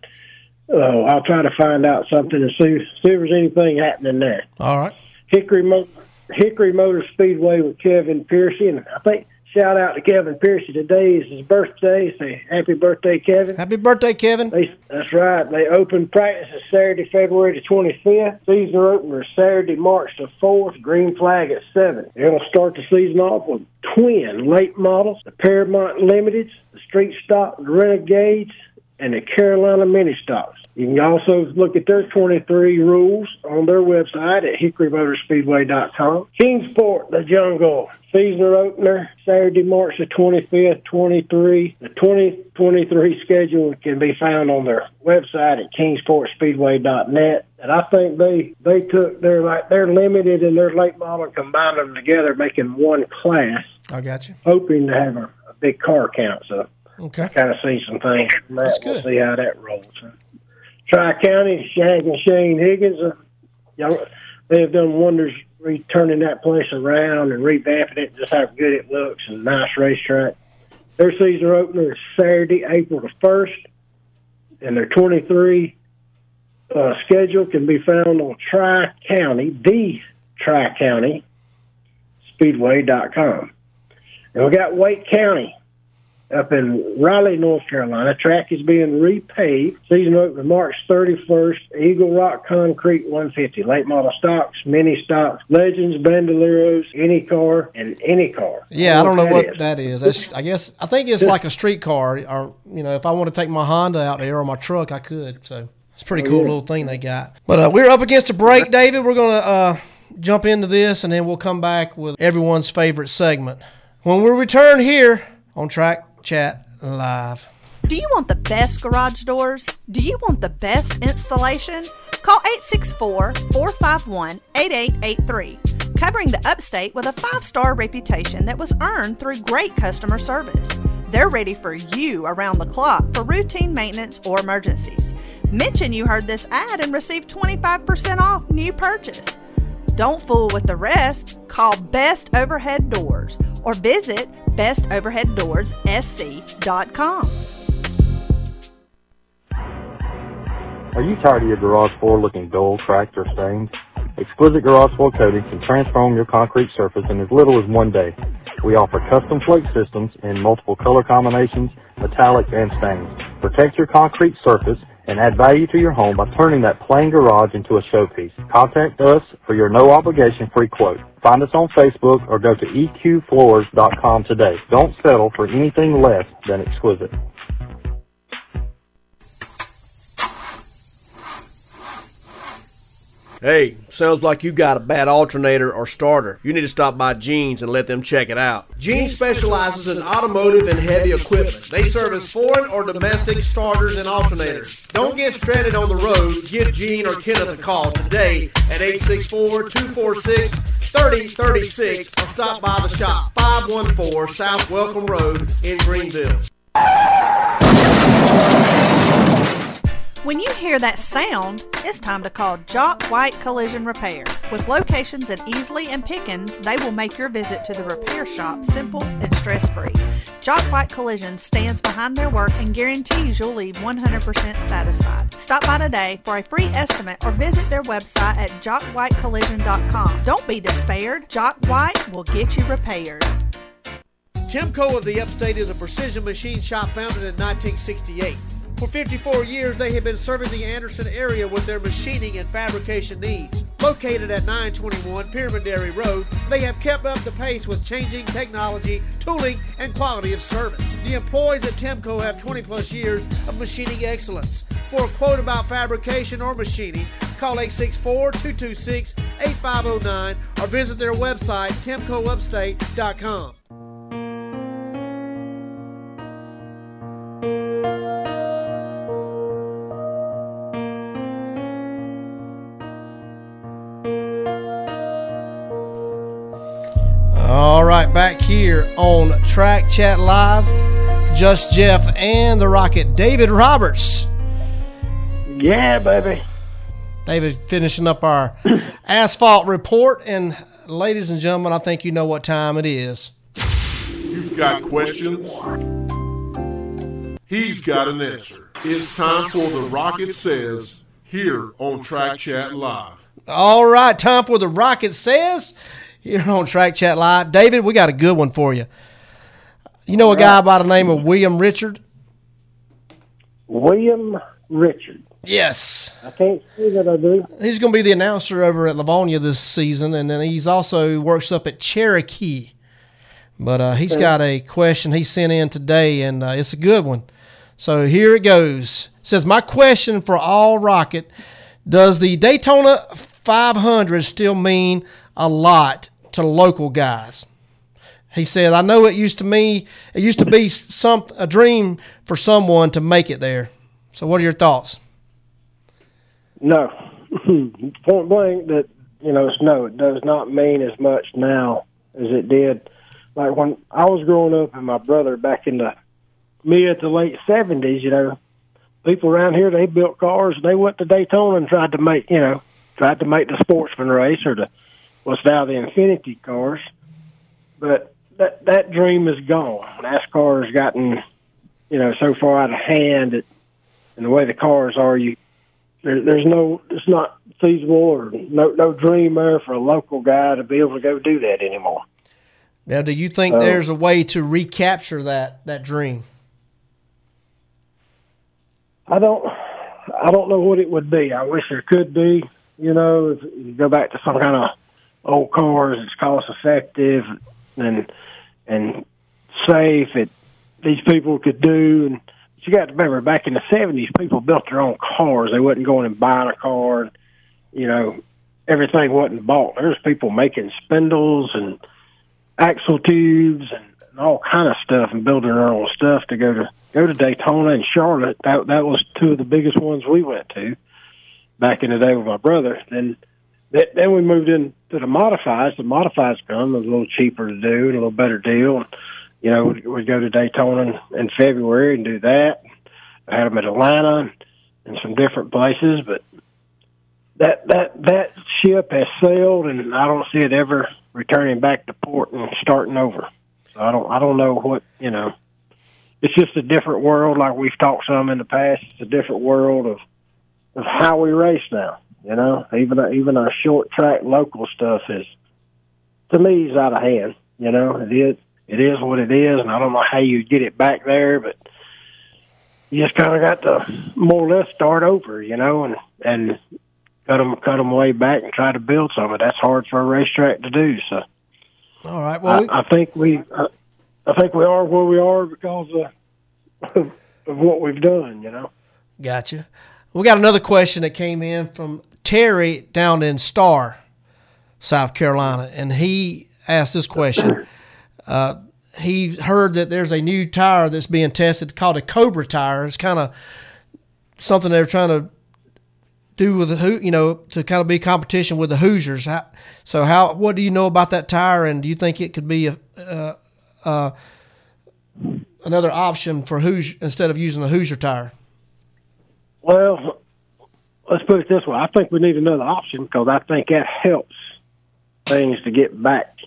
uh, I'll try to find out something and see, see if there's anything happening there. All right. Hickory Mo- Hickory Motor Speedway with Kevin Piercy, and I think shout out to Kevin Piercy. Today is his birthday. Say happy birthday, Kevin. Happy birthday, Kevin. They, that's right. They open practice is Saturday, February the 25th. Season opener Saturday, March the 4th. Green flag at 7. They're going to start the season off with twin late models, the Paramount Limiteds, the Street Stock, Renegades, and the Carolina Mini Stocks. You can also look at their 23 rules on their website at hickorymotorspeedway.com. Kingsport, the Jungle, season opener, Saturday, March the 25th, 23. The 2023 schedule can be found on their website at kingsportspeedway.net. and I think they they took they're like they're limited in their late model and combined them together, making one class, I got you. hoping to have a, a big car count. So Okay. kind of see some things. From that. That's We'll good. see how that rolls. Tri County, Shag and Shane Higgins, uh, y'all, they have done wonders returning that place around and revamping it, just how good it looks and nice racetrack. Their season opener is Saturday, April the 1st, and their 23 uh, schedule can be found on Tri County, the Tri County Speedway.com. And we got Wake County up in Raleigh, North Carolina. Track is being repaved. Season opener March 31st. Eagle Rock Concrete 150. Late model stocks, mini stocks, legends, bandoleros, any car, and any car. Yeah, I don't know that what is. that is. That's I guess I think it's like a street car, or you know, if I want to take my Honda out there or my truck, I could. So it's a pretty Oh, cool yeah. little thing they got. But uh, we're up against a break, David. We're gonna uh, jump into this, and then we'll come back with everyone's favorite segment when we return here on Track Chat Live. Do you want the best garage doors? Do you want the best installation? Call 864 451 8883. Covering the upstate with a five star reputation that was earned through great customer service. They're ready for you around the clock for routine maintenance or emergencies. Mention you heard this ad and receive 25% off new purchase. Don't fool with the rest. Call Best Overhead Doors or visit bestoverheaddoorsSC.com. Are you tired of your garage floor looking dull, cracked, or stained? Exquisite Garage Floor Coating can transform your concrete surface in as little as one day. We offer custom flake systems in multiple color combinations, metallics, and stains. Protect your concrete surface and add value to your home by turning that plain garage into a showpiece. Contact us for your no obligation free quote. Find us on Facebook or go to eqfloors.com today. Don't settle for anything less than exquisite. Hey, sounds like you got a bad alternator or starter. You need to stop by Gene's and let them check it out. Gene specializes in automotive and heavy equipment. They service foreign or domestic starters and alternators. Don't get stranded on the road. Give Gene or Kenneth a call today at 864-246-3036 or stop by the shop 514 South Welcome Road in Greenville. When you hear that sound, it's time to call Jock White Collision Repair. With locations in Easley and Pickens, they will make your visit to the repair shop simple and stress free. Jock White Collision stands behind their work and guarantees you'll leave 100% satisfied. Stop by today for a free estimate or visit their website at jockwhitecollision.com. Don't be despaired. Jock White will get you repaired. Timco of the Upstate is a precision machine shop founded in 1968. For 54 years, they have been serving the Anderson area with their machining and fabrication needs. Located at 921 Pearman Dairy Road, they have kept up the pace with changing technology, tooling, and quality of service. The employees at Timco have 20 plus years of machining excellence. For a quote about fabrication or machining, call 864 226 8509 or visit their website, timcoupstate.com. right, back here on Track Chat Live, Just Jeff and the Rocket, David Roberts. Yeah, baby. David finishing up our asphalt report. And ladies and gentlemen, I think you know what time it is. You've got questions? He's got an answer. It's time for the Rocket Says here on Track Chat Live. All right, time for the Rocket Says here on Track Chat Live. David, we got a good one for you. You know a guy by the name of William Richard? William Richard. Yes. I can't say that I do. He's going to be the announcer over at Lavonia this season, and then he's also works up at Cherokee. But uh, he's got a question he sent in today, and uh, it's a good one. So here it goes. It says my question for all Rocket: Does the Daytona 500 still mean a lot to local guys? He said, "I know it used to me. It used to be some a dream for someone to make it there." So, what are your thoughts? No, point blank that you know no, it does not mean as much now as it did. Like when I was growing up, and my brother back in the mid to late seventies, you know, people around here they built cars. They went to Daytona and tried to make you know tried to make the sportsman race or the what's now the Xfinity cars, but that that dream is gone. NASCAR has gotten you know so far out of hand that, and the way the cars are, you there, there's no it's not feasible or no no dream there for a local guy to be able to go do that anymore. Now, do you think So- there's a way to recapture that that dream? I don't I don't know what it would be. I wish there could be. You know, if you go back to some kind of old cars, it's cost effective and and safe. It these people could do. And you got to remember, back in the seventies, people built their own cars. They wasn't going and buying a car. And, you know, everything wasn't bought. There's people making spindles and axle tubes and, and all kind of stuff and building their own stuff to go to go to Daytona and Charlotte. That that was two of the biggest ones we went to back in the day with my brother. Then th- then we moved into the modifies. The modifies come was a little cheaper to do and a little better deal. You know, we'd, go to Daytona in, in February and do that. I had them at Atlanta and, and some different places, but that that that ship has sailed, and I don't see it ever returning back to port and starting over. So I don't I don't know what you know. It's just a different world, like we've talked some in the past. It's a different world of of how we race now. You know, even even our short track local stuff is to me is out of hand. You know, it is it is what it is, and I don't know how you get it back there, but you just kind of got to more or less start over. You know, and and cut them cut them way back and try to build some. That's hard for a racetrack to do. So. All right. Well, we- I, I think we, I, I think we are where we are because of, of what we've done. You know. Gotcha. We got another question that came in from Terry down in Star, South Carolina, and he asked this question. Uh, he heard that there's a new tire that's being tested called a Cobra tire. It's kind of something they're trying to do with the Hoo- you know to kind of be competition with the Hoosiers. How, so how what do you know about that tire, and do you think it could be a uh, uh, another option for Hoosier instead of using a Hoosier tire? Well, let's put it this way. I think we need another option because I think that helps things to get back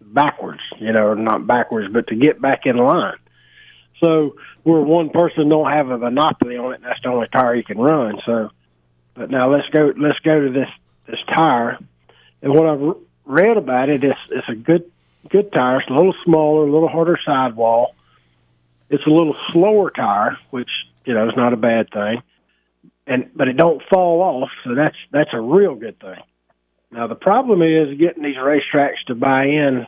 backwards. You know, not backwards, but to get back in line. So where one person don't have a monopoly on it, that's the only tire you can run. So, but now let's go. Let's go to this this tire, and what I've read about it is it's a good good tire. It's a little smaller, a little harder sidewall. It's a little slower tire, which you know is not a bad thing and but it don't fall off, so that's that's a real good thing. Now the problem is getting these racetracks to buy in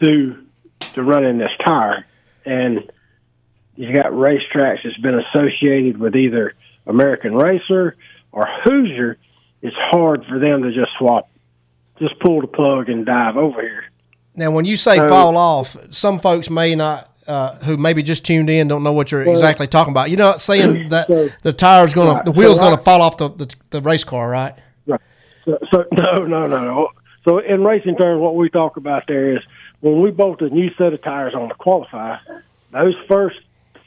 to to running this tire, and you got racetracks that's been associated with either American Racer or Hoosier. It's hard for them to just swap, just pull the plug and dive over here. Now, when you say So- fall off, some folks may not, uh, who maybe just tuned in, don't know what you're Well- exactly talking about. You're not saying that So- the tire's going to, the wheel's So going to fall off the, the, the race car, right? Right. So, so no, no, no, no. So in racing terms, what we talk about there is when we bolt a new set of tires on the qualify, those first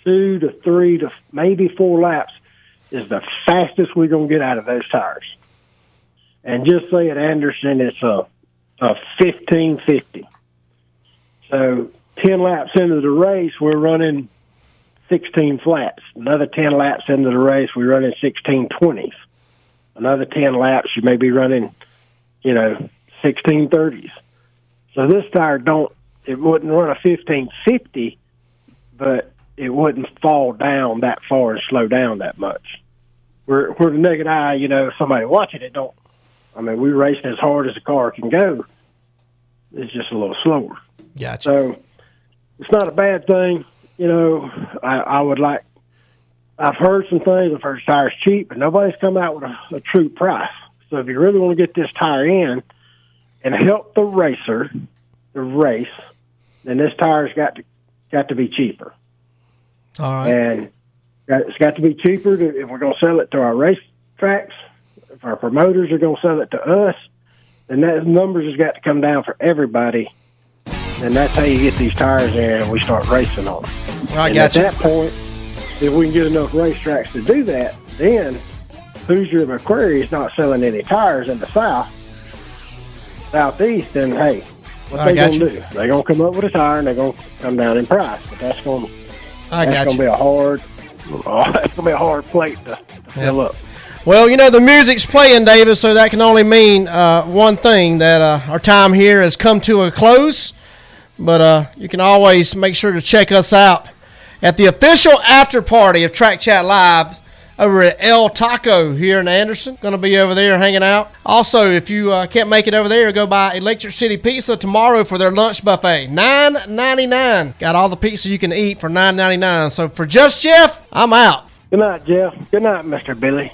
two to three to maybe four laps is the fastest we're gonna get out of those tires. And just say at Anderson, it's a a fifteen fifty. So ten laps into the race, we're running sixteen flats. Another ten laps into the race, we're running sixteen twenties another 10 laps, you may be running, you know, 1630s. So this tire don't, it wouldn't run a 1550, but it wouldn't fall down that far and slow down that much. Where, where the naked eye, you know, somebody watching it don't, I mean, we're racing as hard as the car can go. It's just a little slower. Gotcha. So it's not a bad thing. You know, I, I would like, I've heard some things. I've heard tires cheap, but nobody's come out with a, a true price. So if you really want to get this tire in and help the racer, the race, then this tire's got to got to be cheaper. All right. And it's got to be cheaper to, if we're going to sell it to our race tracks if our promoters are going to sell it to us, then that numbers has got to come down for everybody. And that's how you get these tires in and we start racing on them. I and got at you. that point, if we can get enough racetracks to do that, then Hoosier McQuarrie is not selling any tires in the south, southeast. Then hey, what I they gonna you. do? They gonna come up with a tire and they gonna come down in price. But that's gonna I that's gonna you. be a hard. Oh, that's gonna be a hard plate to, to fill up. Well, you know, the music's playing, David, so that can only mean uh, one thing that uh, our time here has come to a close. But uh, you can always make sure to check us out at the official after party of Track Chat Live over at El Taco here in Anderson. Going to be over there hanging out. Also, if you uh, can't make it over there, go by Electric City Pizza tomorrow for their lunch buffet. Nine ninety nine. Got all the pizza you can eat for nine ninety nine. So for Just Jeff, I'm out. Good night, Jeff. Good night, Mister Billy.